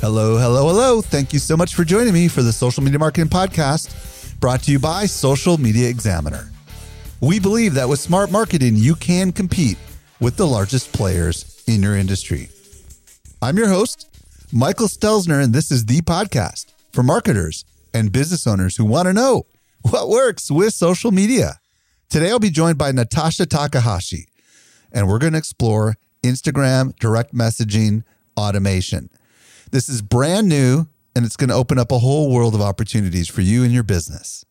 Hello, hello, hello. Thank you so much for joining me for the Social Media Marketing Podcast, brought to you by Social Media Examiner. We believe that with smart marketing, you can compete with the largest players in your industry. I'm your host, Michael Stelzner, and this is the podcast for marketers and business owners who want to know what works with social media. Today, I'll be joined by Natasha Takahashi, and we're going to explore Instagram direct messaging automation. This is brand new, and it's going to open up a whole world of opportunities for you and your business.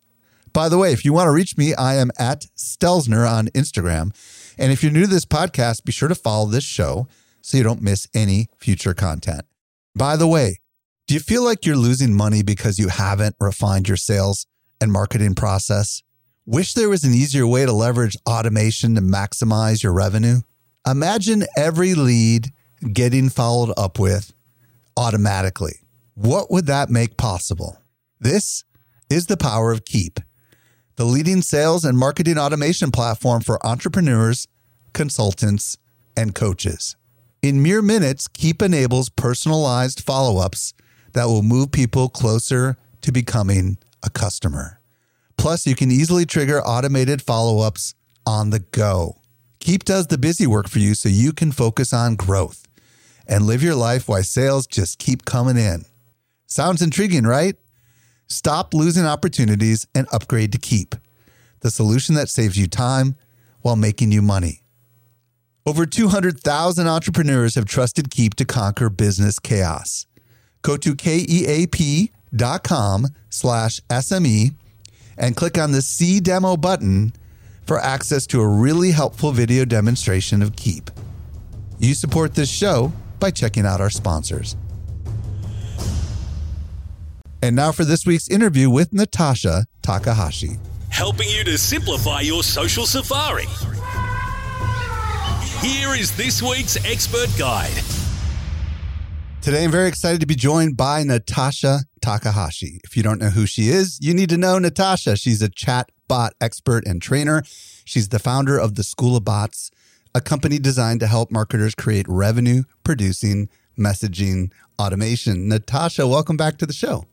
By the way, if you want to reach me, I am at Stelzner on Instagram. And if you're new to this podcast, be sure to follow this show so you don't miss any future content. By the way, do you feel like you're losing money because you haven't refined your sales and marketing process? Wish there was an easier way to leverage automation to maximize your revenue? Imagine every lead getting followed up with automatically. What would that make possible? This is the power of Keap, the leading sales and marketing automation platform for entrepreneurs, consultants, and coaches. In mere minutes, Keap enables personalized follow ups that will move people closer to becoming a customer. Plus, you can easily trigger automated follow ups on the go. Keap does the busy work for you so you can focus on growth and live your life while sales just keep coming in. Sounds intriguing, right? Stop losing opportunities and upgrade to Keap the solution that saves you time while making you money. Over 200,000 entrepreneurs have trusted Keap to conquer business chaos. Go to keap.com slash SME and click on the See Demo button for access to a really helpful video demonstration of Keap. You support this show by checking out our sponsors. And now for this week's interview with Natasha Takahashi. Helping you to simplify your social safari. Here is this week's expert guide. Today, I'm very excited to be joined by Natasha Takahashi. If you don't know who she is, you need to know Natasha. She's a chat bot expert and trainer. She's the founder of the School of Bots, a company designed to help marketers create revenue producing messaging automation. Natasha, welcome back to the show.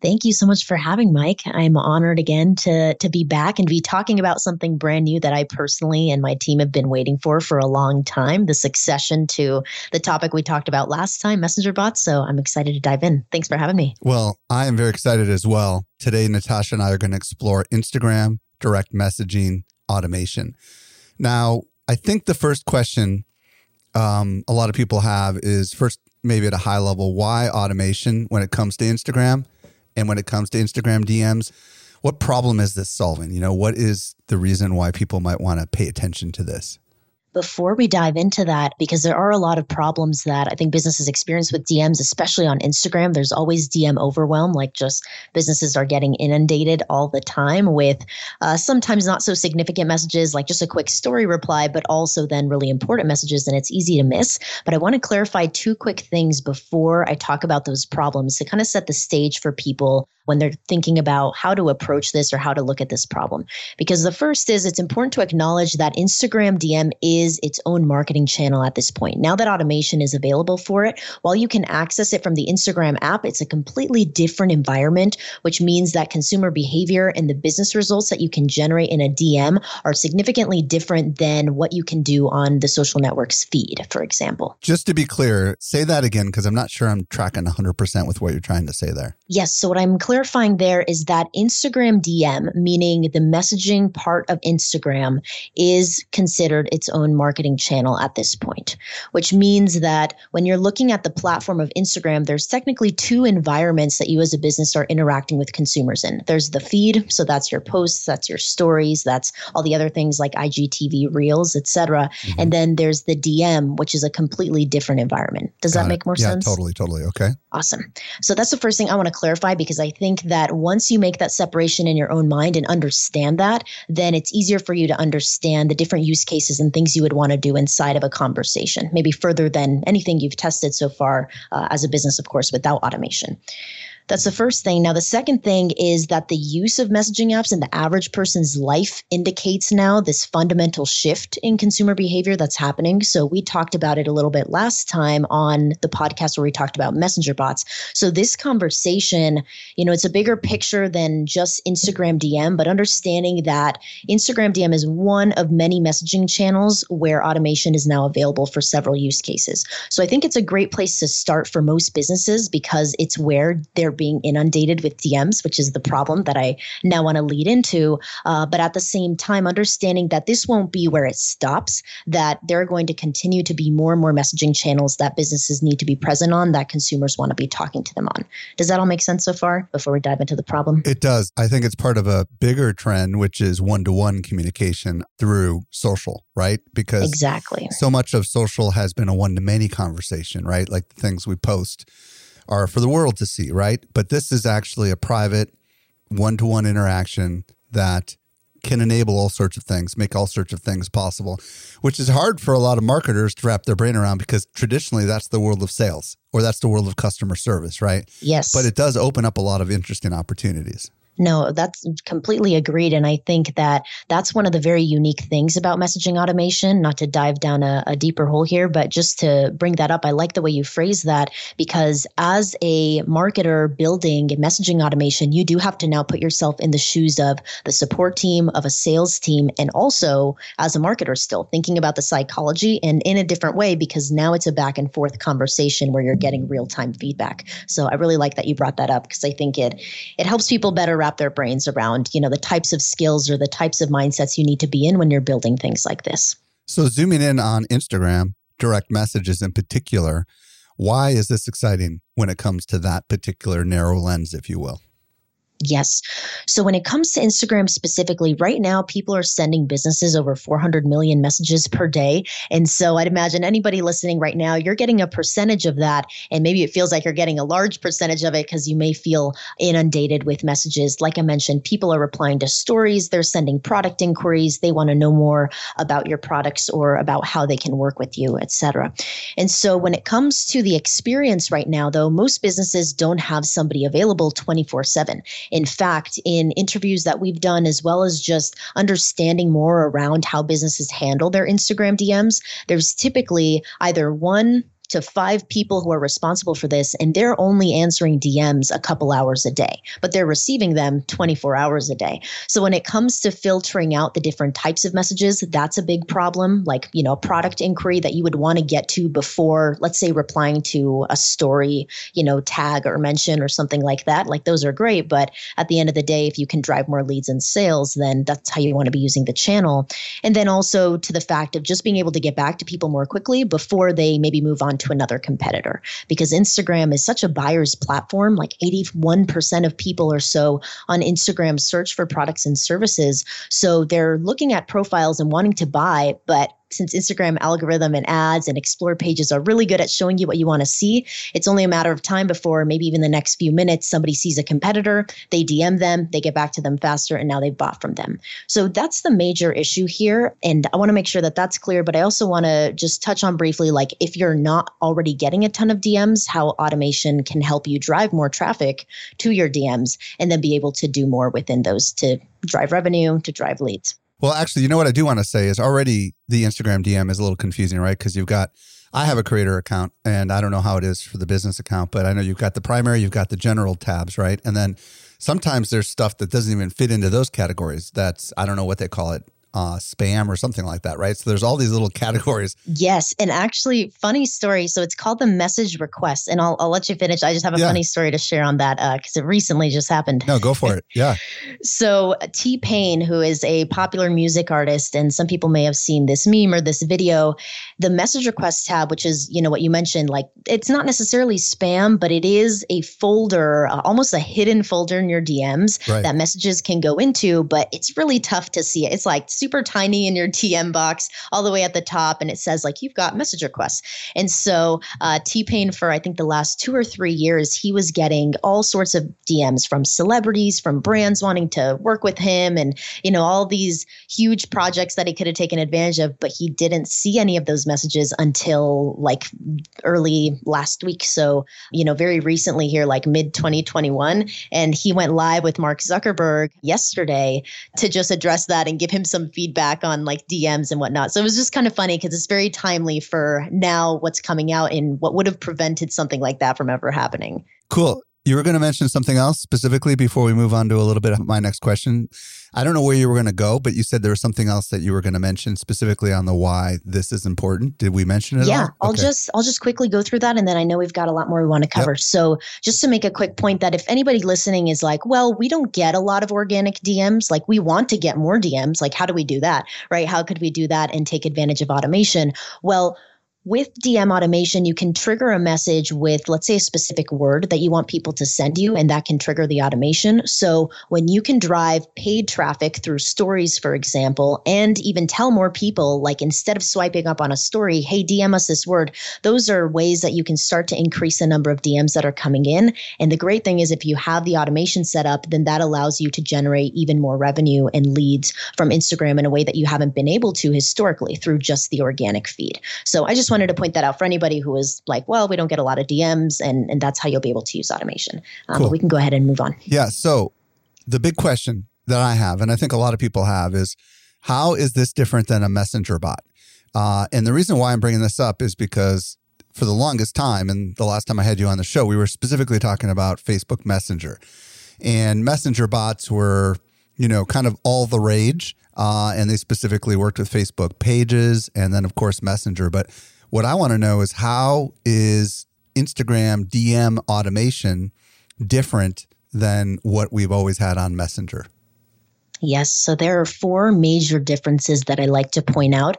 Thank you so much for having Mike. I'm honored again to to be back and be talking about something brand new that I personally and my team have been waiting for for a long time, the succession to the topic we talked about last time, messenger bots. So I'm excited to dive in. Thanks for having me. Well, I am very excited as well. Today Natasha and I are going to explore Instagram direct messaging automation. Now, I think the first question um, a lot of people have is first maybe at a high level, why automation when it comes to Instagram? And when it comes to Instagram DMs, what problem is this solving? You know, what is the reason why people might want to pay attention to this? Before we dive into that, because there are a lot of problems that I think businesses experience with DMs, especially on Instagram, there's always DM overwhelm. Like just businesses are getting inundated all the time with uh, sometimes not so significant messages, like just a quick story reply, but also then really important messages, and it's easy to miss. But I want to clarify two quick things before I talk about those problems to kind of set the stage for people when they're thinking about how to approach this or how to look at this problem. Because the first is it's important to acknowledge that Instagram DM is its own marketing channel at this point. Now that automation is available for it, while you can access it from the Instagram app, it's a completely different environment, which means that consumer behavior and the business results that you can generate in a DM are significantly different than what you can do on the social network's feed, for example. Just to be clear, say that again because I'm not sure I'm tracking 100% with what you're trying to say there. Yes. So, what I'm clear clarifying there is that Instagram DM, meaning the messaging part of Instagram, is considered its own marketing channel at this point, which means that when you're looking at the platform of Instagram, there's technically two environments that you as a business are interacting with consumers in. There's the feed, so that's your posts, that's your stories, that's all the other things like IGTV, Reels, etc. Mm-hmm. And then there's the DM, which is a completely different environment. Does Got that make more yeah, sense? Yeah, totally, totally. Okay. Awesome. So that's the first thing I want to clarify because I think that once you make that separation in your own mind and understand that, then it's easier for you to understand the different use cases and things you would want to do inside of a conversation, maybe further than anything you've tested so far uh, as a business, of course, without automation. That's the first thing. Now, the second thing is that the use of messaging apps in the average person's life indicates now this fundamental shift in consumer behavior that's happening. So, we talked about it a little bit last time on the podcast where we talked about messenger bots. So, this conversation, you know, it's a bigger picture than just Instagram DM, but understanding that Instagram DM is one of many messaging channels where automation is now available for several use cases. So, I think it's a great place to start for most businesses because it's where they're being inundated with DMs, which is the problem that I now want to lead into. Uh, but at the same time, understanding that this won't be where it stops, that there are going to continue to be more and more messaging channels that businesses need to be present on that consumers want to be talking to them on. Does that all make sense so far before we dive into the problem? It does. I think it's part of a bigger trend, which is one to one communication through social, right? Because exactly so much of social has been a one to many conversation, right? Like the things we post are for the world to see, right? But this is actually a private one to one interaction that can enable all sorts of things, make all sorts of things possible, which is hard for a lot of marketers to wrap their brain around because traditionally that's the world of sales or that's the world of customer service, right? Yes. But it does open up a lot of interesting opportunities. No, that's completely agreed. And I think that that's one of the very unique things about messaging automation, not to dive down a, a, deeper hole here, but just to bring that up. I like the way you phrase that because as a marketer building messaging automation, you do have to now put yourself in the shoes of the support team, of a sales team, and also as a marketer still thinking about the psychology and in a different way because now it's a back and forth conversation where you're getting real time feedback. So I really like that you brought that up because I think it it helps people better wrap their brains around, you know, the types of skills or the types of mindsets you need to be in when you're building things like this. So zooming in on Instagram, direct messages in particular, why is this exciting when it comes to that particular narrow lens, if you will? Yes. So when it comes to Instagram specifically, right now people are sending businesses over 400 million messages per day. And so I'd imagine anybody listening right now, you're getting a percentage of that. And maybe it feels like you're getting a large percentage of it because you may feel inundated with messages. Like I mentioned, people are replying to stories, they're sending product inquiries, they want to know more about your products or about how they can work with you, etc. And so when it comes to the experience right now, though, most businesses don't have somebody available 24 7 in fact, in interviews that we've done, as well as just understanding more around how businesses handle their Instagram DMs, there's typically either one to five people who are responsible for this, and they're only answering DMs a couple hours a day, but they're receiving them 24 hours a day. So when it comes to filtering out the different types of messages, that's a big problem. Like, you know, a product inquiry that you would want to get to before, let's say, replying to a story, you know, tag or mention or something like that. Like, those are great. But at the end of the day, if you can drive more leads and sales, then that's how you want to be using the channel. And then also to the fact of just being able to get back to people more quickly before they maybe move on to another competitor because Instagram is such a buyer's platform. Like 81% of people or so on Instagram search for products and services. So they're looking at profiles and wanting to buy, but since Instagram algorithm and ads and explore pages are really good at showing you what you want to see, it's only a matter of time before maybe even the next few minutes somebody sees a competitor, they DM them, they get back to them faster, and now they've bought from them. So that's the major issue here. And I want to make sure that that's clear, but I also want to just touch on briefly like if you're not already getting a ton of DMs, how automation can help you drive more traffic to your DMs and then be able to do more within those to drive revenue, to drive leads. Well, actually, you know what I do want to say is already the Instagram DM is a little confusing, right? Because you've got, I have a creator account and I don't know how it is for the business account, but I know you've got the primary, you've got the general tabs, right? And then sometimes there's stuff that doesn't even fit into those categories. That's, I don't know what they call it, uh, spam or something like that, right? So there's all these little categories. Yes. And actually, funny story. So it's called the message request. And I'll, I'll let you finish. I just have a yeah. funny story to share on that because uh, it recently just happened. No, go for it. Yeah. so T Pain, who is a popular music artist, and some people may have seen this meme or this video, the message request tab, which is, you know, what you mentioned, like it's not necessarily spam, but it is a folder, uh, almost a hidden folder in your DMs right. that messages can go into, but it's really tough to see it. It's like super tiny in your DM box all the way at the top, and it says like you've got message requests. And so uh, T Pain, for I think the last two or three years, he was getting all sorts of DMs from celebrities, from brands wanting to work with him, and you know all these huge projects that he could have taken advantage of, but he didn't see any of those messages until like early last week. So you know, very recently here, like mid 2021, and he went live with Mark Zuckerberg yesterday to just address that and give him some feedback on like DMs and whatnot. So it was just kind of funny because it's very timely for now what's coming out and what would have prevented something like that from ever happening. Cool. You were going to mention something else specifically before we move on to a little bit of my next question. I don't know where you were going to go, but you said there was something else that you were going to mention specifically on the why this is important. Did we mention it? Yeah, I'll okay. just I'll just quickly go through that, and then I know we've got a lot more we want to cover. Yep. So just to make a quick point, that if anybody listening is like, well, we don't get a lot of organic DMs, like we want to get more DMs, like how do we do that, right? How could we do that and take advantage of automation? Well with DM automation, you can trigger a message with, let's say, a specific word that you want people to send you, and that can trigger the automation. So when you can drive paid traffic through stories, for example, and even tell more people, like instead of swiping up on a story, hey, DM us this word, those are ways that you can start to increase the number of DMs that are coming in. And the great thing is, if you have the automation set up, then that allows you to generate even more revenue and leads from Instagram in a way that you haven't been able to historically through just the organic feed. So I just wanted to point that out for anybody who is like, well, we don't get a lot of DMs, and and that's how you'll be able to use automation. Um, cool. But we can go ahead and move on. Yeah. So the big question that I have, and I think a lot of people have, is how is this different than a messenger bot? Uh, and the reason why I'm bringing this up is because for the longest time, and the last time I had you on the show, we were specifically talking about Facebook Messenger. And messenger bots were, you know, kind of all the rage. Uh, and they specifically worked with Facebook pages and then, of course, Messenger. But what I want to know is how is Instagram DM automation different than what we've always had on Messenger? Yes. So there are four major differences that I like to point out.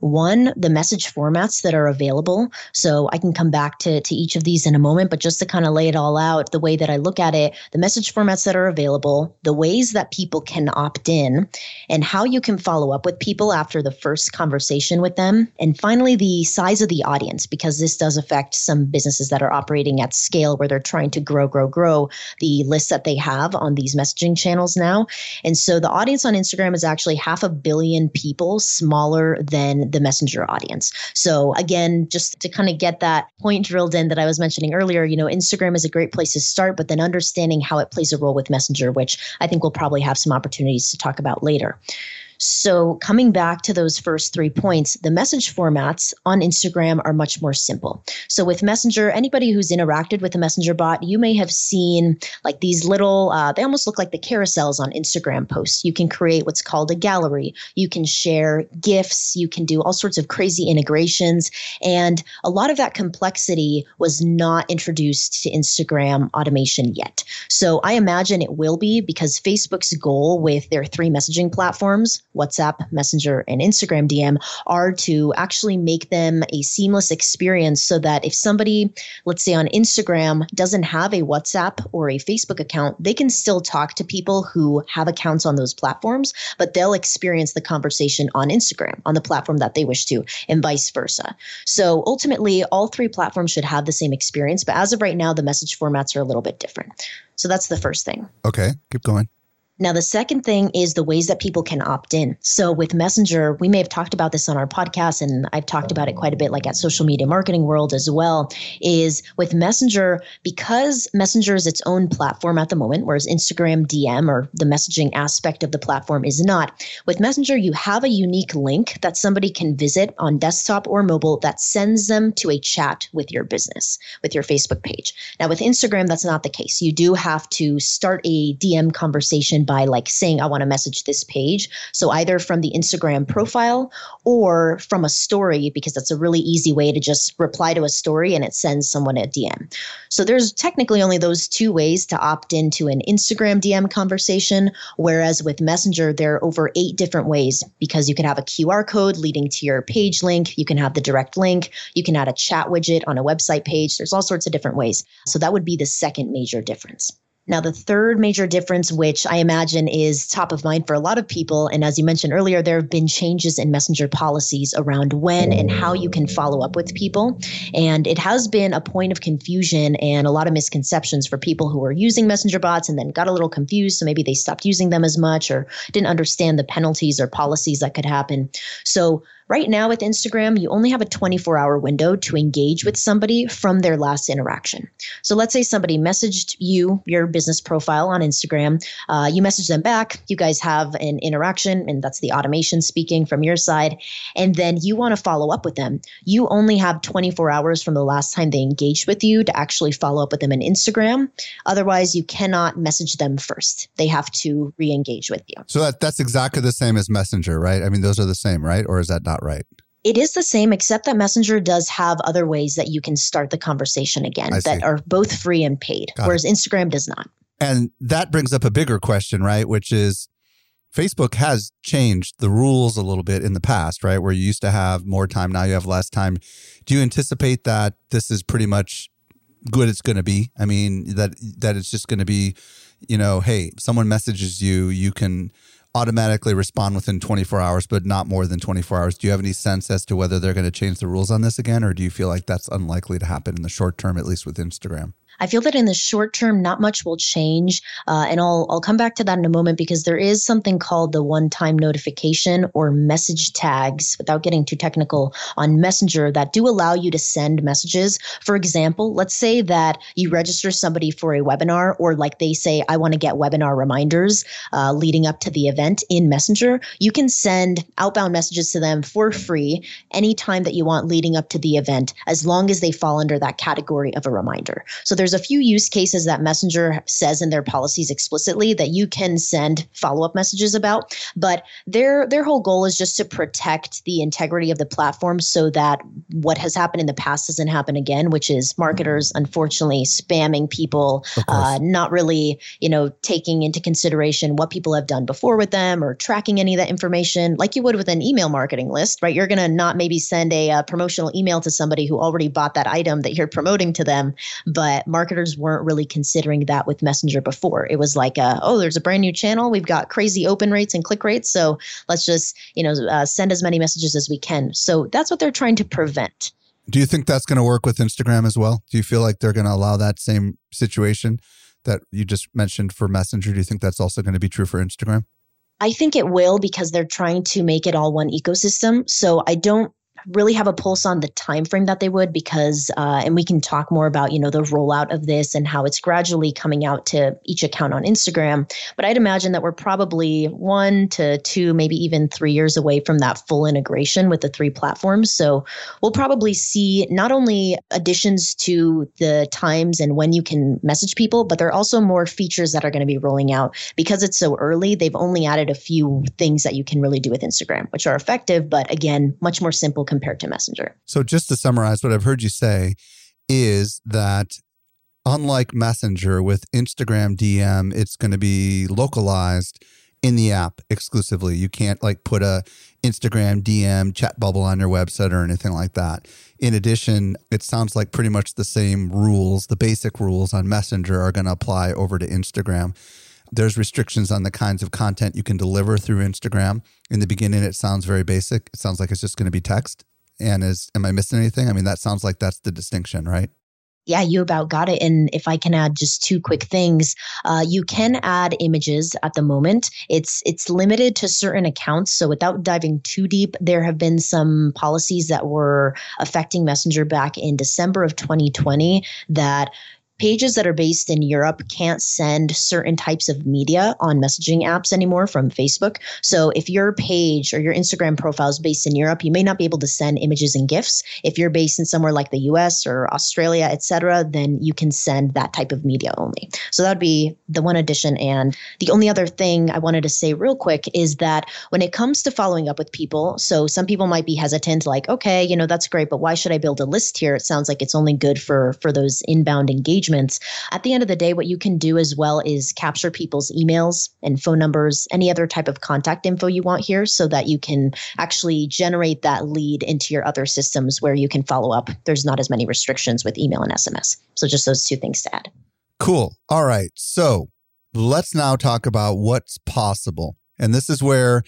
One, the message formats that are available. So I can come back to, to each of these in a moment, but just to kind of lay it all out, the way that I look at it, the message formats that are available, the ways that people can opt in, and how you can follow up with people after the first conversation with them. And finally, the size of the audience, because this does affect some businesses that are operating at scale where they're trying to grow, grow, grow the lists that they have on these messaging channels now. And so so the audience on Instagram is actually half a billion people smaller than the Messenger audience. So again, just to kind of get that point drilled in that I was mentioning earlier, you know, Instagram is a great place to start, but then understanding how it plays a role with Messenger, which I think we'll probably have some opportunities to talk about later. So, coming back to those first three points, the message formats on Instagram are much more simple. So, with Messenger, anybody who's interacted with a Messenger bot, you may have seen like these little, uh, they almost look like the carousels on Instagram posts. You can create what's called a gallery, you can share GIFs, you can do all sorts of crazy integrations. And a lot of that complexity was not introduced to Instagram automation yet. So, I imagine it will be because Facebook's goal with their three messaging platforms WhatsApp, Messenger, and Instagram DM are to actually make them a seamless experience so that if somebody, let's say on Instagram, doesn't have a WhatsApp or a Facebook account, they can still talk to people who have accounts on those platforms, but they'll experience the conversation on Instagram, on the platform that they wish to, and vice versa. So ultimately, all three platforms should have the same experience, but as of right now, the message formats are a little bit different. So that's the first thing. Okay, keep going. Now, the second thing is the ways that people can opt in. So, with Messenger, we may have talked about this on our podcast, and I've talked about it quite a bit, like at Social Media Marketing World as well. Is with Messenger, because Messenger is its own platform at the moment, whereas Instagram DM or the messaging aspect of the platform is not. With Messenger, you have a unique link that somebody can visit on desktop or mobile that sends them to a chat with your business, with your Facebook page. Now, with Instagram, that's not the case. You do have to start a DM conversation by like saying, I want to message this page. So either from the Instagram profile or from a story, because that's a really easy way to just reply to a story and it sends someone a DM. So there's technically only those two ways to opt into an Instagram DM conversation. Whereas with Messenger, there are over eight different ways because you can have a QR code leading to your page link. You can have the direct link. You can add a chat widget on a website page. There's all sorts of different ways. So that would be the second major difference. Now, the third major difference, which I imagine is top of mind for a lot of people, and as you mentioned earlier, there have been changes in messenger policies around when and how you can follow up with people. And it has been a point of confusion and a lot of misconceptions for people who were using messenger bots and then got a little confused. So maybe they stopped using them as much or didn't understand the penalties or policies that could happen. So Right now with Instagram, you only have a 24 hour window to engage with somebody from their last interaction. So let's say somebody messaged you, your business profile on Instagram. Uh, you message them back. You guys have an interaction, and that's the automation speaking from your side. And then you want to follow up with them. You only have 24 hours from the last time they engaged with you to actually follow up with them on Instagram. Otherwise, you cannot message them first. They have to re engage with you. So that, that's exactly the same as Messenger, right? I mean, those are the same, right? Or is that not? Right. It is the same, except that Messenger does have other ways that you can start the conversation again that are both free and paid, Got whereas it. Instagram does not. And that brings up a bigger question, right? Which is Facebook has changed the rules a little bit in the past, right? Where you used to have more time, now you have less time. Do you anticipate that this is pretty much good it's going to be? I mean, that that it's just going to be, you know, hey, someone messages you, you can automatically respond within 24 hours, but not more than 24 hours. Do you have any sense as to whether they're going to change the rules on this again, or do you feel like that's unlikely to happen in the short term, at least with Instagram? I feel that in the short term, not much will change, uh, and I'll I'll come back to that in a moment because there is something called the one-time notification or message tags. Without getting too technical on Messenger, that do allow you to send messages. For example, let's say that you register somebody for a webinar, or like they say, I want to get webinar reminders uh, leading up to the event in Messenger. You can send outbound messages to them for free anytime that you want leading up to the event, as long as they fall under that category of a reminder. So there's a few use cases that Messenger says in their policies explicitly that you can send follow-up messages about, but their their whole goal is just to protect the integrity of the platform so that what has happened in the past doesn't happen again, which is marketers unfortunately spamming people, uh, not really, you know, taking into consideration what people have done before with them or tracking any of that information like you would with an email marketing list, right? You're going to not maybe send a, a promotional email to somebody who already bought that item that you're promoting to them, but marketers weren't really considering that with Messenger before. It was like, uh, oh, there's a brand new channel. We've got crazy open rates and click rates. So let's just, you know, uh, send as many messages as we can. So that's what they're trying to prevent. Do you think that's going to work with Instagram as well? Do you feel like they're going to allow that same situation that you just mentioned for Messenger? Do you think that's also going to be true for Instagram? I think it will because they're trying to make it all one ecosystem. So I don't really have a pulse on the time frame that they would because uh, and we can talk more about you know the rollout of this and how it's gradually coming out to each account on instagram. But i'd imagine that we're probably one to two maybe even three years away from that full integration with the three platforms. So we'll probably see not only additions to the times and when you can message people but there are also more features that are going to be rolling out. Because it's so early they've only added a few things that you can really do with instagram which are effective but again much more simple compared to Messenger. So, just to summarize, what I've heard you say is that unlike Messenger with Instagram DM, it's going to be localized in the app exclusively. You can't like put a Instagram DM chat bubble on your website or anything like that. In addition, it sounds like pretty much the same rules, the basic rules on Messenger are going to apply over to Instagram. There's restrictions on the kinds of content you can deliver through Instagram. In the beginning, it sounds very basic. It sounds like it's just going to be text. And is am I missing anything? I mean, that sounds like that's the distinction, right? Yeah, you about got it. And if I can add just two quick things, uh, you can add images at the moment. It's it's limited to certain accounts. So without diving too deep, there have been some policies that were affecting Messenger back in December of 2020 that pages that are based in Europe can't send certain types of media on messaging apps anymore from Facebook. So if your page or your Instagram profile is based in Europe, you may not be able to send images and GIFs. If you're based in somewhere like the US or Australia, etc., then you can send that type of media only. So that would be the one addition. And the only other thing I wanted to say real quick is that when it comes to following up with people, so some people might be hesitant, like, okay, you know, that's great, but why should I build a list here? It sounds like it's only good for for those inbound engagements. At the end of the day, what you can do as well is capture people's emails and phone numbers, any other type of contact info you want here, so that you can actually generate that lead into your other systems where you can follow up. There's not as many restrictions with email and SMS. So just those two things to add. Cool. All right. So let's now talk about what's possible. And this is where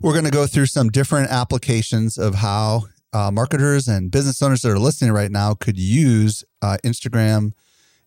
we're going to go through some different applications of how uh, marketers and business owners that are listening right now could use uh, Instagram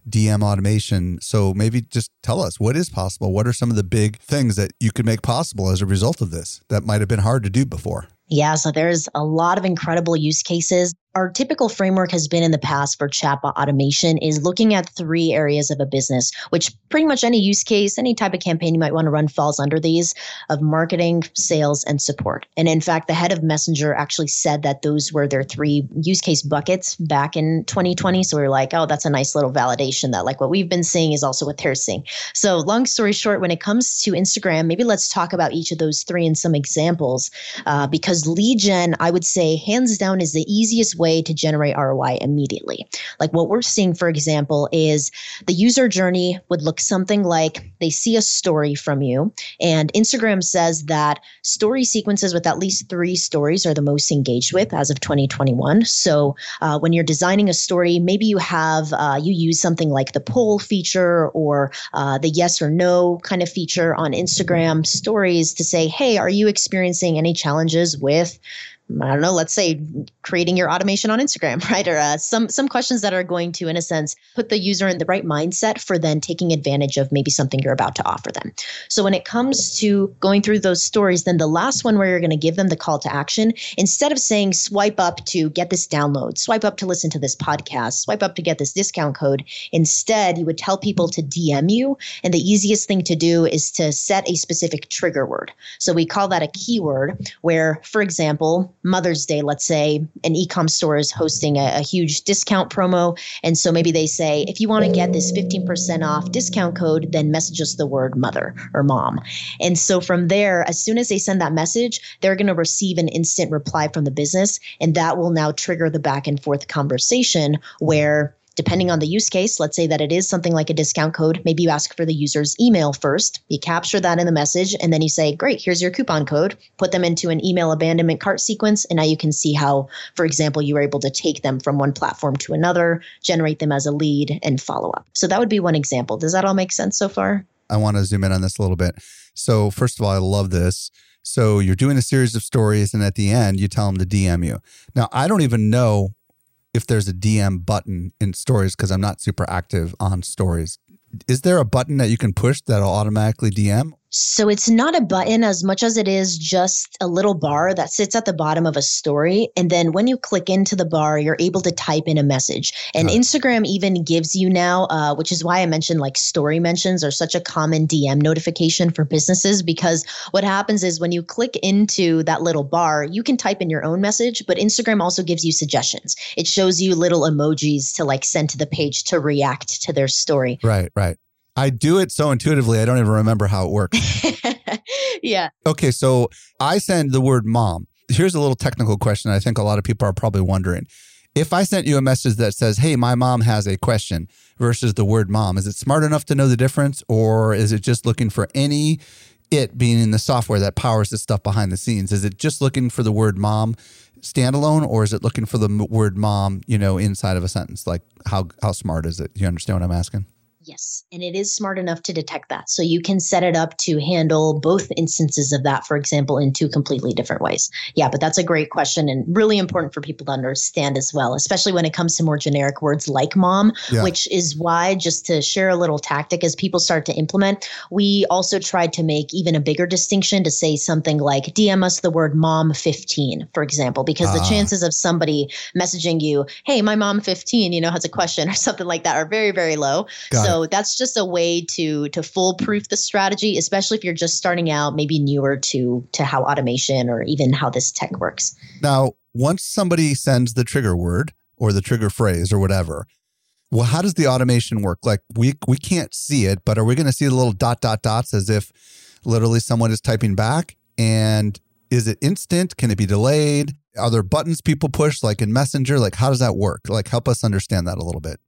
DM automation. So maybe just tell us what is possible. What are some of the big things that you could make possible as a result of this that might have been hard to do before? Yeah, so there's a lot of incredible use cases our typical framework has been in the past for chatbot automation is looking at three areas of a business, which pretty much any use case, any type of campaign you might want to run falls under these of marketing, sales, and support. And in fact, the head of Messenger actually said that those were their three use case buckets back in 2020. So we were like, oh, that's a nice little validation that like what we've been seeing is also what they're seeing. So long story short, when it comes to Instagram, maybe let's talk about each of those three and some examples, uh, because lead gen, I would say hands down is the easiest way way to generate ROI immediately. Like what we're seeing, for example, is the user journey would look something like they see a story from you, and Instagram says that story sequences with at least three stories are the most engaged with as of 2021. So uh, when you're designing a story, maybe you have uh, you use something like the poll feature or uh, the yes or no kind of feature on Instagram stories to say, hey, are you experiencing any challenges with I don't know, let's say creating your automation on Instagram, right? Or uh, some some questions that are going to, in a sense, put the user in the right mindset for then taking advantage of maybe something you're about to offer them. So when it comes to going through those stories, then the last one where you're going to give them the call to action, instead of saying swipe up to get this download, swipe up to listen to this podcast, swipe up to get this discount code, instead you would tell people to DM you. And the easiest thing to do is to set a specific trigger word. So we call that a keyword where, for example, Mother's Day, let's say an e-com store is hosting a, a huge discount promo. And so maybe they say, if you want to get this 15% off discount code, then message us the word mother or mom. And so from there, as soon as they send that message, they're going to receive an instant reply from the business. And that will now trigger the back and forth conversation where depending on the use case, let's say that it is something like a discount code, maybe you ask for the user's email first, you capture that in the message, and then you say, Great, here's your coupon code, put them into an email abandonment cart sequence, and now you can see how, for example, you were able to take them from one platform to another, generate them as a lead, and follow up. So that would be one example. Does that all make sense so far? I want to zoom in on this a little bit. So, first of all, I love this. So, you're doing a series of stories, and at the end, you tell them to DM you. Now, I don't even know if there's a DM button in stories because I'm not super active on stories. Is there a button that you can push that'll automatically DM so it's not a button as much as it is just a little bar that sits at the bottom of a story. And then when you click into the bar, you're able to type in a message. And Instagram even gives you now, uh, which is why I mentioned like story mentions are such a common DM notification for businesses because what happens is when you click into that little bar, you can type in your own message, but Instagram also gives you suggestions. It shows you little emojis to like send to the page to react to their story. Right, right. I do it so intuitively, I don't even remember how it works. yeah. Okay, so I send the word mom. Here's a little technical question I think a lot of people are probably wondering. If I sent you a message that says, hey, my mom has a question versus the word mom, is it smart enough to know the difference or is it just looking for any it being in the software that powers the stuff behind the scenes? Is it just looking for the word mom standalone or is it looking for the word mom, you know, inside of a sentence? Like how how smart is it? You understand what I'm asking? Yes, and it is smart enough to detect that. So you can set it up to handle both instances of that, for example, in two completely different ways. Yeah, but that's a great question and really important for people to understand as well, especially when it comes to more generic words like mom, yeah. which is why, just to share a little tactic as people start to implement, we also tried to make even a bigger distinction to say something like DM us the word mom 15, for example, because the ah. chances of somebody messaging you, hey, my mom 15, you know, has a question or something like that are very, very low. Got so so that's just a way to to foolproof the strategy, especially if you're just starting out, maybe newer to to how automation or even how this tech works. Now, once somebody sends the trigger word or the trigger phrase or whatever, well, how does the automation work? Like we we can't see it, but are we going to see the little dot dot dots as if literally someone is typing back? And is it instant? Can it be delayed? Are there buttons people push like in Messenger? Like how does that work? Like help us understand that a little bit.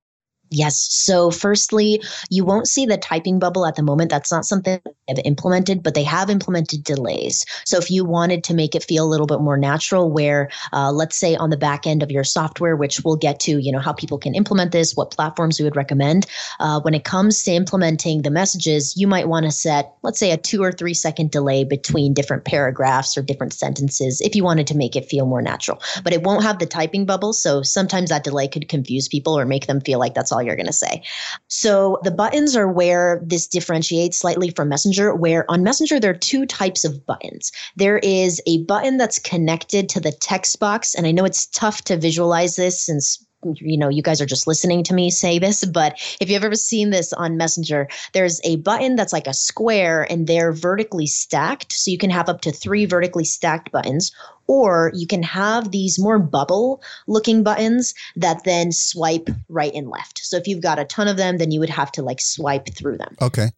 Yes. So, firstly, you won't see the typing bubble at the moment. That's not something they've implemented, but they have implemented delays. So, if you wanted to make it feel a little bit more natural, where uh, let's say on the back end of your software, which we'll get to, you know, how people can implement this, what platforms we would recommend. Uh, when it comes to implementing the messages, you might want to set, let's say, a two or three second delay between different paragraphs or different sentences if you wanted to make it feel more natural. But it won't have the typing bubble. So, sometimes that delay could confuse people or make them feel like that's all you're going to say. So the buttons are where this differentiates slightly from Messenger, where on Messenger, there are two types of buttons. There is a button that's connected to the text box. And I know it's tough to visualize this since you know you guys are just listening to me say this but if you've ever seen this on messenger there's a button that's like a square and they're vertically stacked so you can have up to three vertically stacked buttons or you can have these more bubble looking buttons that then swipe right and left. So if you've got a ton of them, then you would have to like swipe through them. Okay.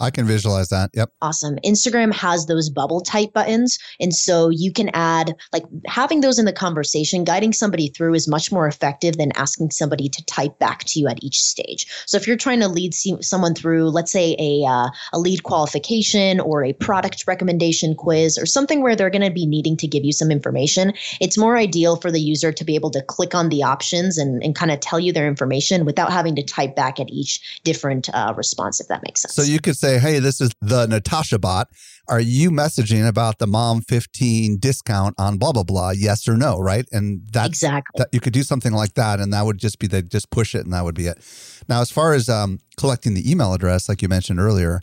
I can visualize that. Yep. Awesome. Instagram has those bubble type buttons. And so you can add, like, having those in the conversation, guiding somebody through is much more effective than asking somebody to type back to you at each stage. So if you're trying to lead someone through, let's say, a, uh, a lead qualification or a product recommendation quiz or something where they're going to be needing to give you some information, it's more ideal for the user to be able to click on the options and, and kind of tell you their information without having to type back at each different uh, response, if that makes sense. So you could say, say, hey, this is the Natasha bot. Are you messaging about the mom 15 discount on blah, blah, blah? Yes or no, right? And that exactly that you could do something like that. And that would just be the just push it and that would be it. Now, as far as um, collecting the email address, like you mentioned earlier,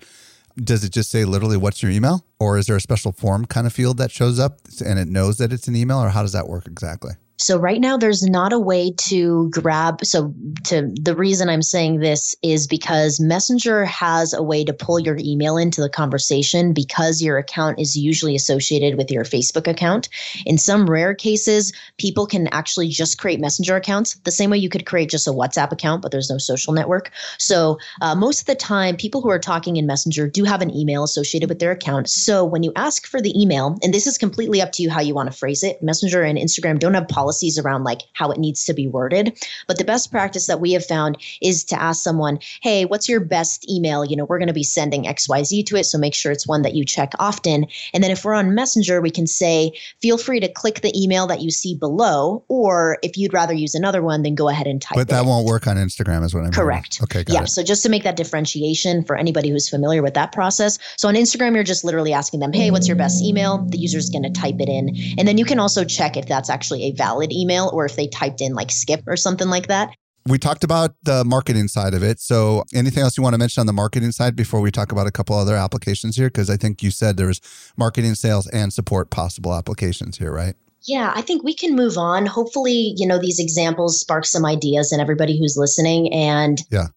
does it just say literally what's your email? Or is there a special form kind of field that shows up and it knows that it's an email? Or how does that work exactly? So right now there's not a way to grab so to the reason I'm saying this is because Messenger has a way to pull your email into the conversation because your account is usually associated with your Facebook account. In some rare cases, people can actually just create Messenger accounts the same way you could create just a WhatsApp account, but there's no social network. So uh, most of the time, people who are talking in Messenger do have an email associated with their account. So when you ask for the email, and this is completely up to you how you want to phrase it, Messenger and Instagram don't have policy policies around like how it needs to be worded. But the best practice that we have found is to ask someone, hey, what's your best email? You know, we're going to be sending XYZ to it. So make sure it's one that you check often. And then if we're on Messenger, we can say, feel free to click the email that you see below. Or if you'd rather use another one, then go ahead and type it. But that won't work on Instagram, is what I'm Correct. Okay, yeah. It. So just to make that differentiation for anybody who's familiar with that process. So on Instagram, you're just literally asking them, hey, what's your best email? The user's going to type it in. And then you can also check if that's actually a valid valid email or if they typed in like skip or something like that. We talked about the marketing side of it. So, anything else you want to mention on the marketing side before we talk about a couple other applications here? Because I think you said there was marketing, sales, and support possible applications here, right? Yeah, I think we can move on. Hopefully, you know, these examples spark some ideas in everybody who's listening. And yeah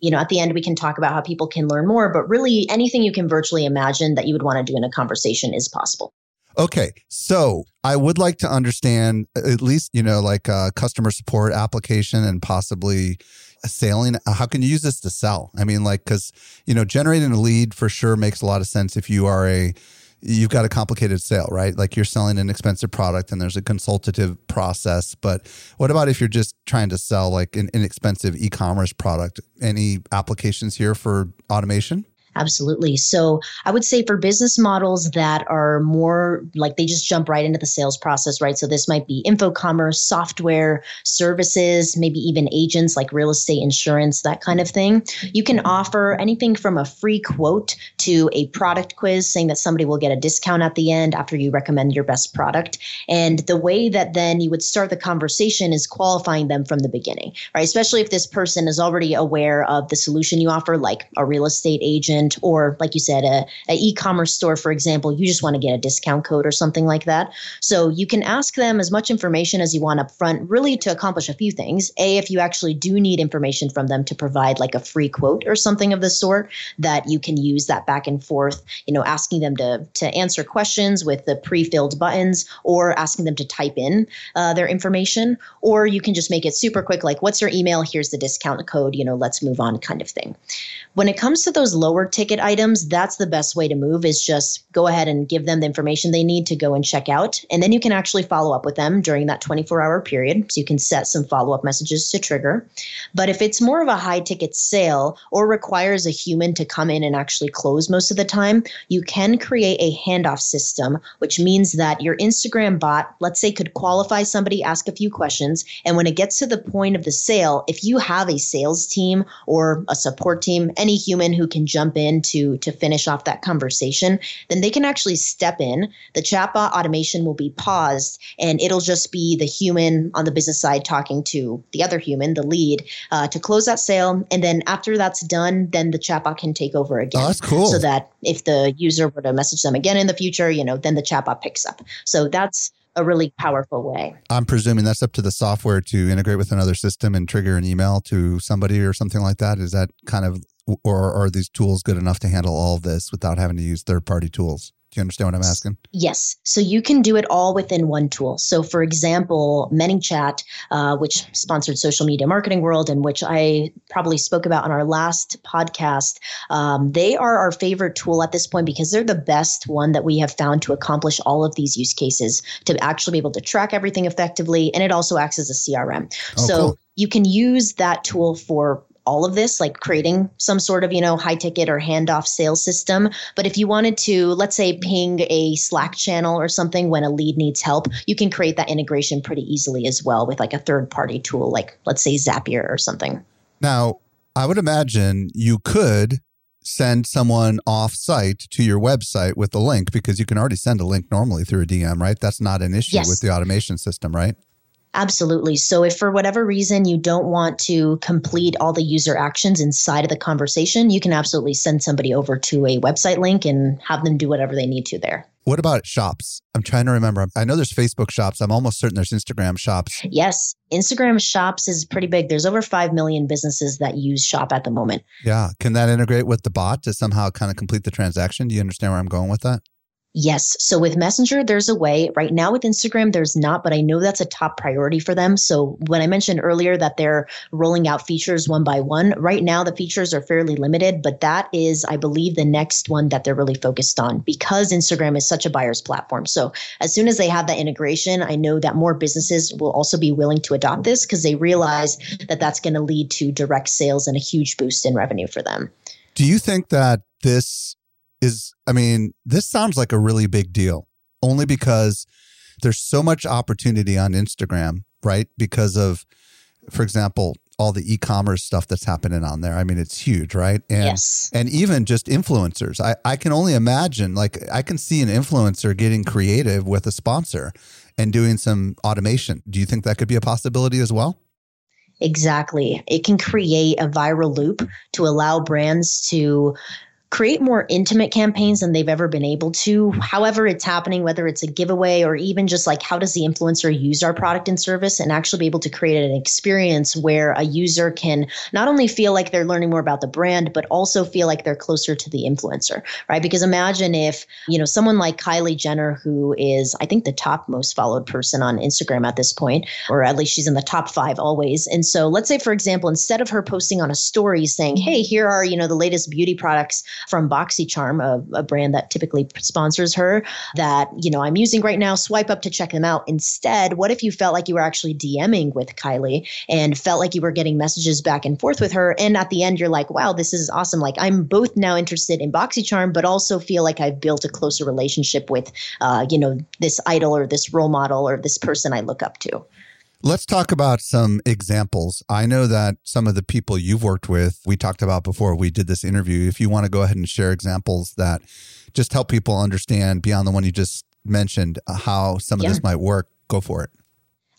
you know, at the end, we can talk about how people can learn more, but really anything you can virtually imagine that you would want to do in a conversation is possible. Okay. So I would like to understand at least, you know, like a customer support application and possibly a selling. Uh, how can you use this to sell? I mean, like, because, you know, generating a lead for sure makes a lot of sense if you are a, you've got a complicated sale, right? Like you're selling an expensive product and there's a consultative process. But what about if you're just trying to sell like an inexpensive e commerce product? Any applications here for automation? Absolutely. So I would say for business models that are more like they just jump right into the sales process, right? So this might be info commerce, software, services, maybe even agents like real estate, insurance, that kind of thing. You can offer anything from a free quote to a product quiz saying that somebody will get a discount at the end after you recommend your best product. And the way that then you would start the conversation is qualifying them from the beginning, right? Especially if this person is already aware of the solution you offer, like a real estate agent or like you said a, a e-commerce store for example you just want to get a discount code or something like that. So you can ask them as much information as you want up front really to accomplish a few things. A if you actually do need information from them to provide like a free quote or something of the sort that you can use that back and forth you know asking them to to answer questions with the pre-filled buttons or asking them to type in uh, their information. Or you can just make it super quick like what's your email? Here's the discount code you know let's move on kind of thing. When it comes to those lower ticket items, that's the best way to move is just go ahead and give them the information they need to go and check out. And then you can actually follow up with them during that 24 hour period. So you can set some follow up messages to trigger. But if it's more of a high ticket sale or requires a human to come in and actually close most of the time, you can create a handoff system, which means that your Instagram bot, let's say, could qualify somebody, ask a few questions. And when it gets to the point of the sale, if you have a sales team or a support team, any human who can jump in to to finish off that conversation, then they can actually step in. The chatbot automation will be paused, and it'll just be the human on the business side talking to the other human, the lead, uh, to close that sale. And then after that's done, then the chatbot can take over again. Oh, that's cool. So that if the user were to message them again in the future, you know, then the chatbot picks up. So that's a really powerful way. I'm presuming that's up to the software to integrate with another system and trigger an email to somebody or something like that. Is that kind of or are these tools good enough to handle all of this without having to use third party tools? Do you understand what I'm asking? Yes. So you can do it all within one tool. So, for example, ManyChat, uh, which sponsored Social Media Marketing World, and which I probably spoke about on our last podcast, um, they are our favorite tool at this point because they're the best one that we have found to accomplish all of these use cases to actually be able to track everything effectively. And it also acts as a CRM. Oh, so, cool. you can use that tool for all of this, like creating some sort of, you know, high ticket or handoff sales system. But if you wanted to, let's say, ping a Slack channel or something when a lead needs help, you can create that integration pretty easily as well with like a third party tool, like let's say Zapier or something. Now, I would imagine you could send someone off site to your website with a link because you can already send a link normally through a DM, right? That's not an issue yes. with the automation system, right? Absolutely. So, if for whatever reason you don't want to complete all the user actions inside of the conversation, you can absolutely send somebody over to a website link and have them do whatever they need to there. What about shops? I'm trying to remember. I know there's Facebook shops. I'm almost certain there's Instagram shops. Yes. Instagram shops is pretty big. There's over 5 million businesses that use shop at the moment. Yeah. Can that integrate with the bot to somehow kind of complete the transaction? Do you understand where I'm going with that? Yes. So with Messenger, there's a way. Right now with Instagram, there's not, but I know that's a top priority for them. So when I mentioned earlier that they're rolling out features one by one, right now the features are fairly limited, but that is, I believe, the next one that they're really focused on because Instagram is such a buyer's platform. So as soon as they have that integration, I know that more businesses will also be willing to adopt this because they realize that that's going to lead to direct sales and a huge boost in revenue for them. Do you think that this is, I mean, this sounds like a really big deal only because there's so much opportunity on Instagram, right? Because of, for example, all the e-commerce stuff that's happening on there. I mean, it's huge, right? And yes. and even just influencers. I, I can only imagine, like I can see an influencer getting creative with a sponsor and doing some automation. Do you think that could be a possibility as well? Exactly. It can create a viral loop to allow brands to create more intimate campaigns than they've ever been able to. However, it's happening, whether it's a giveaway or even just like how does the influencer use our product and service and actually be able to create an experience where a user can not only feel like they're learning more about the brand, but also feel like they're closer to the influencer, right? Because imagine if, you know, someone like Kylie Jenner, who is, I think, the top most followed person on Instagram at this point, or at least she's in the top five always. And so let's say, for example, instead of her posting on a story saying, hey, here are, you know, the latest beauty products from BoxyCharm, a, a brand that typically sponsors her, that, you know, I'm using right now. Swipe up to check them out. Instead, what if you felt like you were actually DMing with Kylie and felt like you were getting messages back and forth with her? And at the end, you're like, wow, this is awesome. Like, I'm both now interested in BoxyCharm, but also feel like I've built a closer relationship with, uh, you know, this idol or this role model or this person I look up to. Let's talk about some examples. I know that some of the people you've worked with, we talked about before we did this interview. If you want to go ahead and share examples that just help people understand beyond the one you just mentioned uh, how some of yeah. this might work, go for it.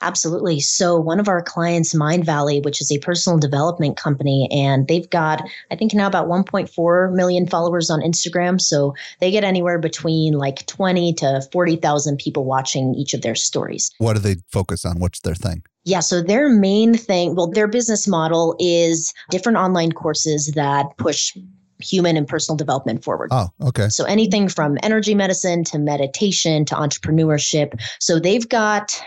Absolutely. So, one of our clients, Mindvalley, which is a personal development company, and they've got, I think now about 1.4 million followers on Instagram. So, they get anywhere between like 20 to 40,000 people watching each of their stories. What do they focus on? What's their thing? Yeah, so their main thing, well, their business model is different online courses that push human and personal development forward. Oh, okay. So anything from energy medicine to meditation to entrepreneurship. So they've got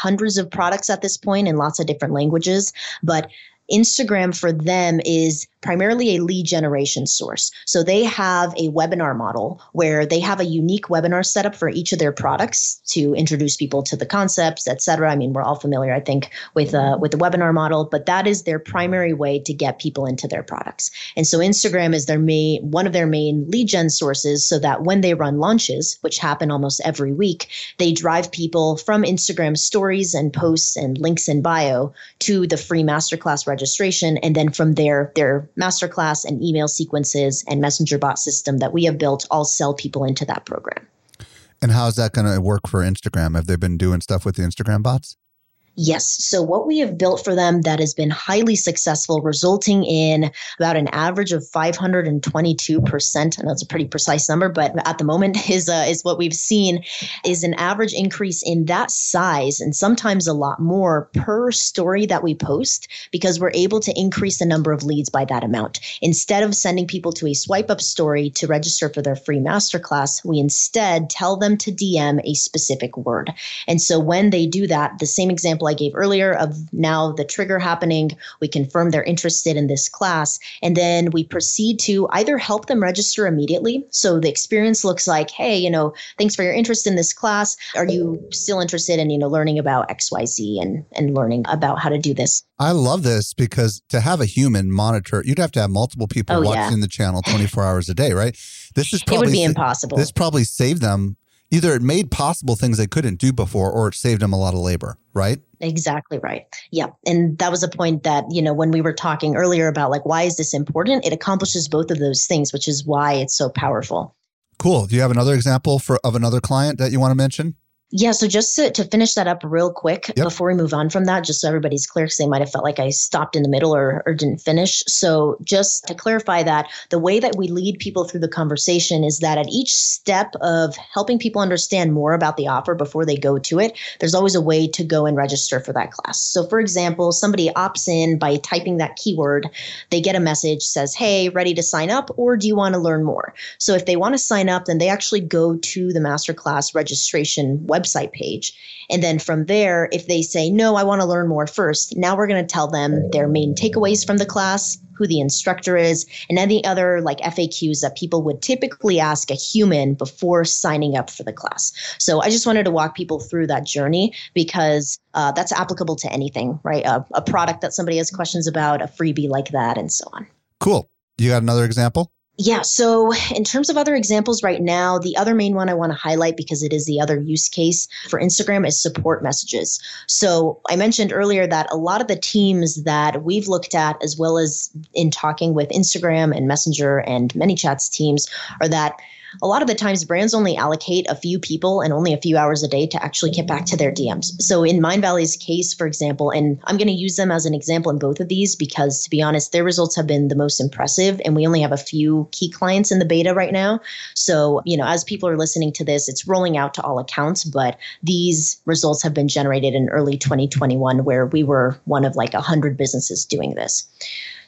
hundreds of products at this point in lots of different languages, but Instagram for them is primarily a lead generation source. So they have a webinar model where they have a unique webinar setup for each of their products to introduce people to the concepts, et cetera. I mean, we're all familiar, I think, with uh, with the webinar model, but that is their primary way to get people into their products. And so Instagram is their main one of their main lead gen sources, so that when they run launches, which happen almost every week, they drive people from Instagram stories and posts and links in bio to the free masterclass registration, and then from there, they're masterclass and email sequences and messenger bot system that we have built all sell people into that program. And how's that going to work for Instagram? Have they been doing stuff with the Instagram bots? Yes. So, what we have built for them that has been highly successful, resulting in about an average of 522%. I know it's a pretty precise number, but at the moment is, uh, is what we've seen is an average increase in that size and sometimes a lot more per story that we post because we're able to increase the number of leads by that amount. Instead of sending people to a swipe up story to register for their free masterclass, we instead tell them to DM a specific word. And so, when they do that, the same example example I gave earlier of now the trigger happening, we confirm they're interested in this class, and then we proceed to either help them register immediately. So the experience looks like, hey, you know, thanks for your interest in this class. Are you still interested in, you know, learning about XYZ and and learning about how to do this? I love this because to have a human monitor, you'd have to have multiple people oh, watching yeah. the channel 24 hours a day, right? This is probably it would be impossible. This probably saved them either it made possible things they couldn't do before or it saved them a lot of labor, right? Exactly right. Yeah. And that was a point that, you know, when we were talking earlier about like, why is this important? It accomplishes both of those things, which is why it's so powerful. Cool. Do you have another example for of another client that you want to mention? Yeah, so just to, to finish that up real quick yep. before we move on from that, just so everybody's clear, because they might have felt like I stopped in the middle or, or didn't finish. So, just to clarify that, the way that we lead people through the conversation is that at each step of helping people understand more about the offer before they go to it, there's always a way to go and register for that class. So, for example, somebody opts in by typing that keyword, they get a message says, Hey, ready to sign up, or do you want to learn more? So, if they want to sign up, then they actually go to the masterclass registration website website page. And then from there, if they say, no, I want to learn more first, now we're going to tell them their main takeaways from the class, who the instructor is, and any other like FAQs that people would typically ask a human before signing up for the class. So I just wanted to walk people through that journey because uh, that's applicable to anything, right? A, a product that somebody has questions about, a freebie like that, and so on. Cool. You got another example? Yeah. So, in terms of other examples right now, the other main one I want to highlight because it is the other use case for Instagram is support messages. So, I mentioned earlier that a lot of the teams that we've looked at, as well as in talking with Instagram and Messenger and ManyChat's teams, are that a lot of the times brands only allocate a few people and only a few hours a day to actually get back to their DMs. So in Mindvalley's case, for example, and I'm going to use them as an example in both of these because to be honest, their results have been the most impressive and we only have a few key clients in the beta right now. So, you know, as people are listening to this, it's rolling out to all accounts, but these results have been generated in early 2021 where we were one of like 100 businesses doing this.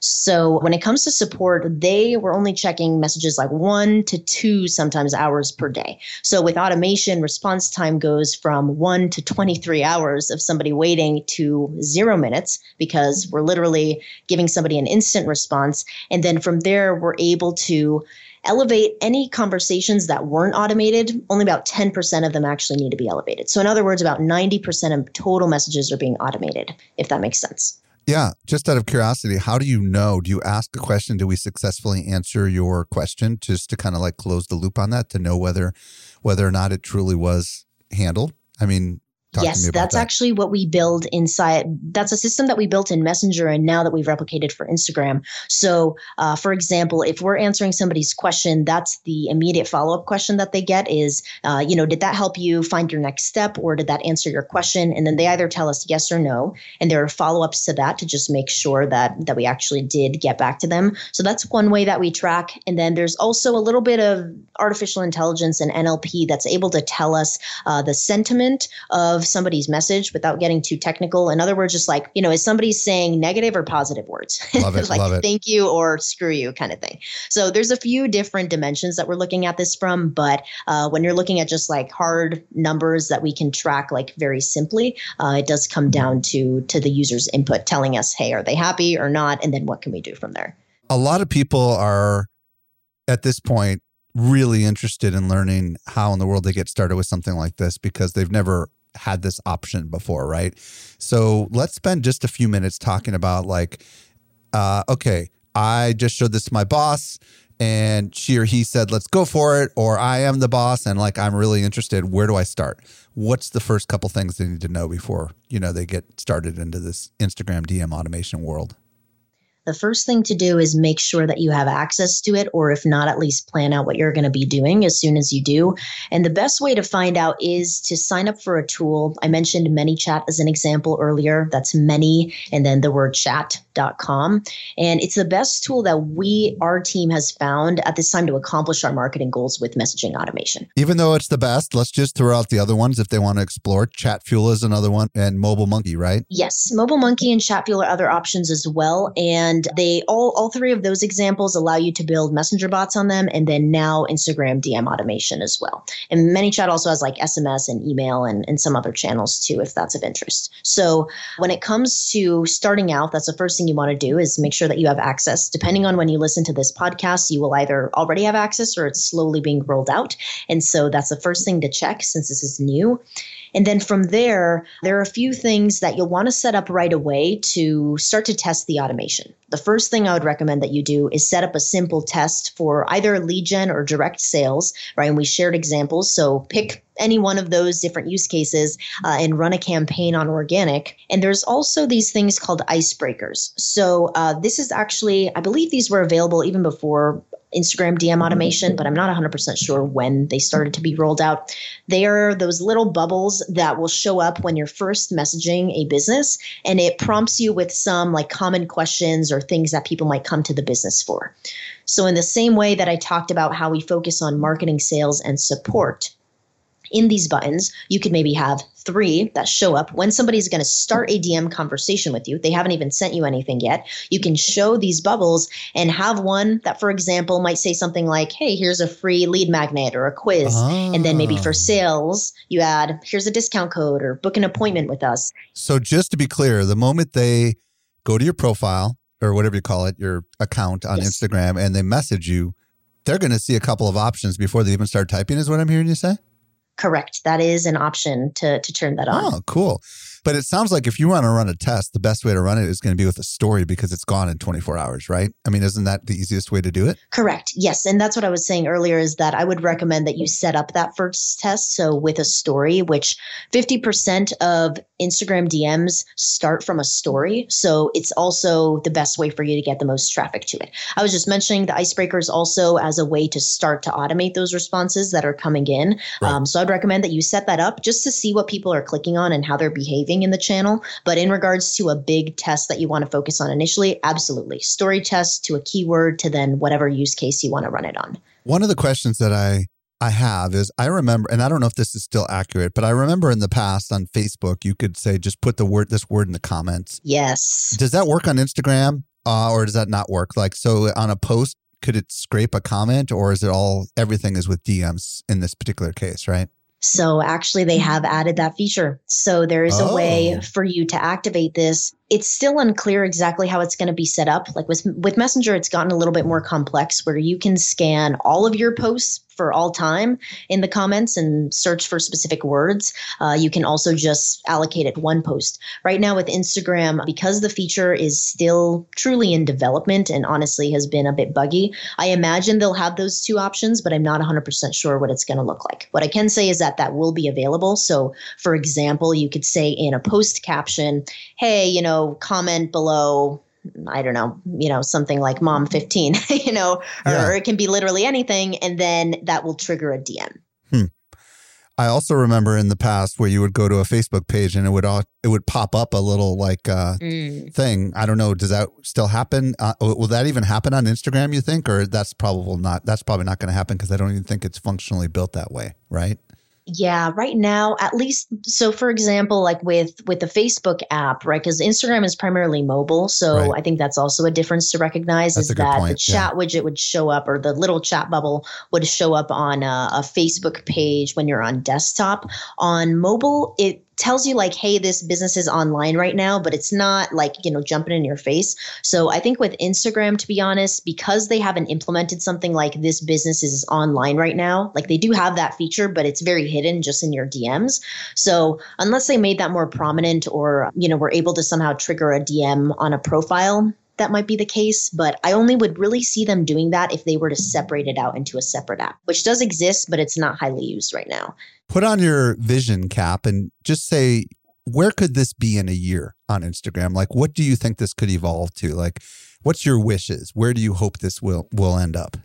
So when it comes to support, they were only checking messages like one to two sometimes hours per day. So with automation, response time goes from one to 23 hours of somebody waiting to zero minutes because we're literally giving somebody an instant response. And then from there, we're able to elevate any conversations that weren't automated. Only about 10% of them actually need to be elevated. So, in other words, about 90% of total messages are being automated, if that makes sense. Yeah. Just out of curiosity, how do you know? Do you ask a question? Do we successfully answer your question just to kind of like close the loop on that to know whether whether or not it truly was handled? I mean, Talk yes, that's that. actually what we build inside. That's a system that we built in Messenger and now that we've replicated for Instagram. So, uh, for example, if we're answering somebody's question, that's the immediate follow up question that they get is, uh, you know, did that help you find your next step or did that answer your question? And then they either tell us yes or no. And there are follow ups to that to just make sure that, that we actually did get back to them. So, that's one way that we track. And then there's also a little bit of artificial intelligence and NLP that's able to tell us uh, the sentiment of of somebody's message without getting too technical. In other words, just like, you know, is somebody saying negative or positive words? Love it, like love it. thank you or screw you kind of thing. So there's a few different dimensions that we're looking at this from. But uh, when you're looking at just like hard numbers that we can track like very simply, uh, it does come down to to the user's input telling us, hey, are they happy or not? And then what can we do from there? A lot of people are at this point really interested in learning how in the world they get started with something like this because they've never had this option before, right? So let's spend just a few minutes talking about like, uh, okay, I just showed this to my boss and she or he said, let's go for it, or I am the boss and like I'm really interested. Where do I start? What's the first couple things they need to know before, you know, they get started into this Instagram DM automation world? The first thing to do is make sure that you have access to it, or if not, at least plan out what you're going to be doing as soon as you do. And the best way to find out is to sign up for a tool. I mentioned ManyChat as an example earlier. That's many and then the word chat.com. And it's the best tool that we, our team, has found at this time to accomplish our marketing goals with messaging automation. Even though it's the best, let's just throw out the other ones if they want to explore. Chatfuel is another one, and Mobile Monkey, right? Yes, Mobile Monkey and Chatfuel are other options as well. And and they all all three of those examples allow you to build messenger bots on them and then now Instagram DM automation as well. And ManyChat also has like SMS and email and, and some other channels too, if that's of interest. So when it comes to starting out, that's the first thing you want to do is make sure that you have access. Depending on when you listen to this podcast, you will either already have access or it's slowly being rolled out. And so that's the first thing to check since this is new. And then from there, there are a few things that you'll want to set up right away to start to test the automation. The first thing I would recommend that you do is set up a simple test for either lead gen or direct sales, right? And we shared examples. So pick any one of those different use cases uh, and run a campaign on organic. And there's also these things called icebreakers. So uh, this is actually, I believe these were available even before Instagram DM mm-hmm. automation, but I'm not 100% sure when they started to be rolled out. They are those little bubbles that will show up when you're first messaging a business and it prompts you with some like common questions or things that people might come to the business for. So, in the same way that I talked about how we focus on marketing, sales, and support, in these buttons, you could maybe have three that show up when somebody's going to start a DM conversation with you. They haven't even sent you anything yet. You can show these bubbles and have one that, for example, might say something like, Hey, here's a free lead magnet or a quiz. Oh. And then maybe for ah. sales, you add, Here's a discount code or book an appointment with us. So just to be clear, the moment they go to your profile or whatever you call it, your account on yes. Instagram, and they message you, they're going to see a couple of options before they even start typing, is what I'm hearing you say? Correct. That is an option to to turn that on. Oh, cool. But it sounds like if you want to run a test, the best way to run it is going to be with a story because it's gone in 24 hours, right? I mean, isn't that the easiest way to do it? Correct. Yes. And that's what I was saying earlier is that I would recommend that you set up that first test. So with a story, which 50% of Instagram DMs start from a story. So it's also the best way for you to get the most traffic to it. I was just mentioning the icebreakers also as a way to start to automate those responses that are coming in. Right. Um, so I'd recommend that you set that up just to see what people are clicking on and how they're behaving in the channel. But in regards to a big test that you want to focus on initially, absolutely. Story test to a keyword to then whatever use case you want to run it on. One of the questions that I I have is I remember, and I don't know if this is still accurate, but I remember in the past on Facebook, you could say just put the word this word in the comments. Yes. Does that work on Instagram, uh, or does that not work? Like, so on a post, could it scrape a comment, or is it all everything is with DMs in this particular case, right? So actually, they have added that feature. So there is a way oh. for you to activate this it's still unclear exactly how it's going to be set up. Like with with Messenger, it's gotten a little bit more complex where you can scan all of your posts for all time in the comments and search for specific words. Uh, you can also just allocate it one post. Right now with Instagram, because the feature is still truly in development and honestly has been a bit buggy, I imagine they'll have those two options, but I'm not 100% sure what it's going to look like. What I can say is that that will be available. So, for example, you could say in a post caption, hey, you know, comment below I don't know, you know, something like mom 15, you know, or, yeah. or, it can be literally anything. And then that will trigger a DM. Hmm. I also remember in the past where you would go to a Facebook page and it would all, it would pop up a little like uh, mm. thing. I don't know. Does that still happen? Uh, will that even happen on Instagram? You think, or that's probably not. That's probably not going to happen because I don't even think it's functionally built that way, right? Yeah right now at least so for example like with with the facebook app right because instagram is primarily mobile so right. i think that's also a difference to recognize that's is that point. the chat yeah. widget would show up or the little chat bubble would show up on a, a facebook page when you're on desktop on mobile it tells you like hey this business is online right now but it's not like you know jumping in your face. So i think with instagram to be honest because they haven't implemented something like this business is online right now like they do have that feature but it's very hidden just in your dms so unless they made that more prominent or you know were able to somehow trigger a dm on a profile that might be the case, but I only would really see them doing that if they were to separate it out into a separate app, which does exist, but it's not highly used right now. Put on your vision cap and just say, where could this be in a year on Instagram? Like, what do you think this could evolve to? Like, what's your wishes? Where do you hope this will will end up?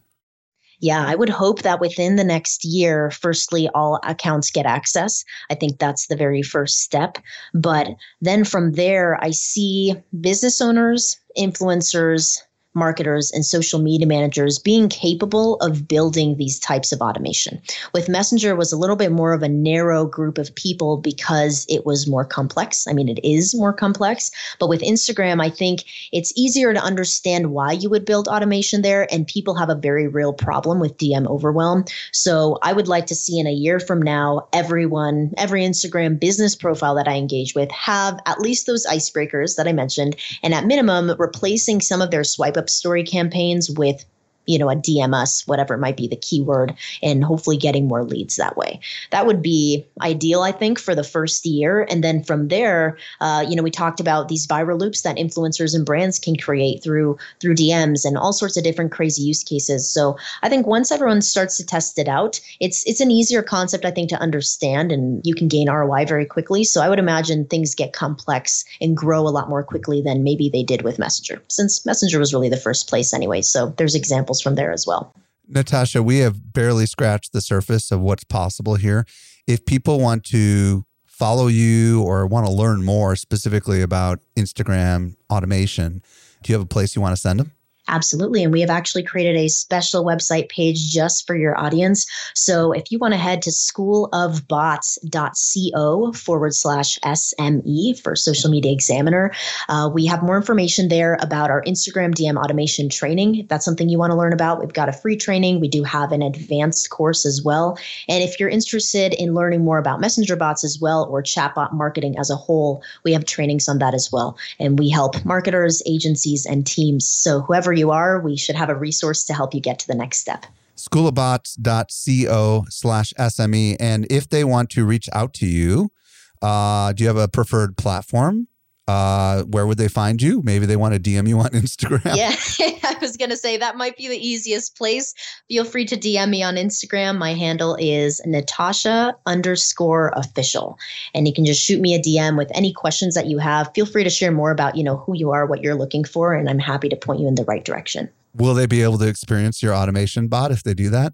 Yeah, I would hope that within the next year, firstly, all accounts get access. I think that's the very first step. But then from there, I see business owners, influencers, marketers and social media managers being capable of building these types of automation. With Messenger was a little bit more of a narrow group of people because it was more complex. I mean, it is more complex, but with Instagram, I think it's easier to understand why you would build automation there and people have a very real problem with DM overwhelm. So, I would like to see in a year from now everyone, every Instagram business profile that I engage with have at least those icebreakers that I mentioned and at minimum replacing some of their swipe up story campaigns with you know, a DM us, whatever might be the keyword, and hopefully getting more leads that way. That would be ideal, I think, for the first year. And then from there, uh, you know, we talked about these viral loops that influencers and brands can create through through DMs and all sorts of different crazy use cases. So I think once everyone starts to test it out, it's it's an easier concept, I think, to understand and you can gain ROI very quickly. So I would imagine things get complex and grow a lot more quickly than maybe they did with Messenger, since Messenger was really the first place anyway. So there's examples from there as well. Natasha, we have barely scratched the surface of what's possible here. If people want to follow you or want to learn more specifically about Instagram automation, do you have a place you want to send them? Absolutely. And we have actually created a special website page just for your audience. So if you want to head to schoolofbots.co forward slash SME for Social Media Examiner, uh, we have more information there about our Instagram DM automation training. If that's something you want to learn about, we've got a free training. We do have an advanced course as well. And if you're interested in learning more about messenger bots as well or chatbot marketing as a whole, we have trainings on that as well. And we help marketers, agencies, and teams. So whoever you are, we should have a resource to help you get to the next step. Schoolofbots.co slash SME. And if they want to reach out to you, uh, do you have a preferred platform? Uh, where would they find you? Maybe they want to DM you on Instagram. Yeah, I was going to say that might be the easiest place. Feel free to DM me on Instagram. My handle is Natasha underscore official. And you can just shoot me a DM with any questions that you have. Feel free to share more about, you know, who you are, what you're looking for, and I'm happy to point you in the right direction. Will they be able to experience your automation bot if they do that?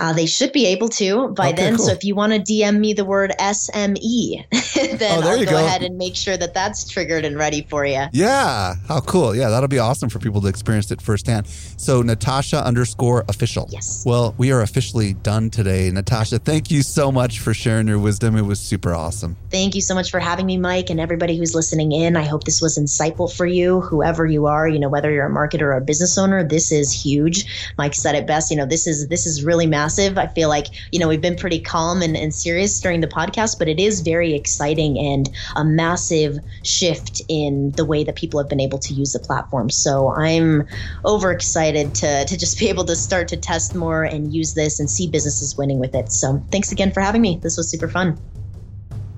Uh, they should be able to by okay, then. Cool. So if you want to DM me the word SME, then oh, I'll go, go, ahead and make sure that that's triggered and ready for you. Yeah. How cool. Yeah. That'll be awesome for people to experience it firsthand. So Natasha underscore official. Yes. Well, we are officially done today. Natasha, thank you so much for sharing your wisdom. It was super awesome. Thank you so much for having me, Mike, and everybody who's listening in. I hope this was insightful for you, whoever you are, you know, whether you're a marketer or a business owner, this is huge. Mike said it best, you know, this is, this is really massive massive. I feel like, you know, we've been pretty calm and, and serious during the podcast, but it is very exciting and a massive shift in the way that people have been able to use the platform. So I'm overexcited to, to just be able to start to test more and use this and see businesses winning with it. So thanks again for having me. This was super fun.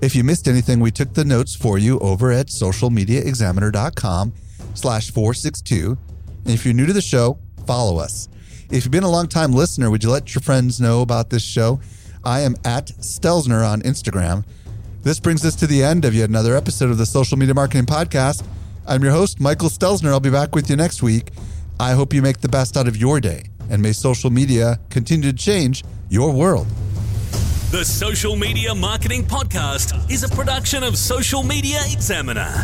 If you missed anything, we took the notes for you over at socialmediaexaminer.com slash 462. And if you're new to the show, follow us. If you've been a long time listener, would you let your friends know about this show? I am at Stelzner on Instagram. This brings us to the end of yet another episode of the Social Media Marketing Podcast. I'm your host, Michael Stelzner. I'll be back with you next week. I hope you make the best out of your day, and may social media continue to change your world. The Social Media Marketing Podcast is a production of Social Media Examiner.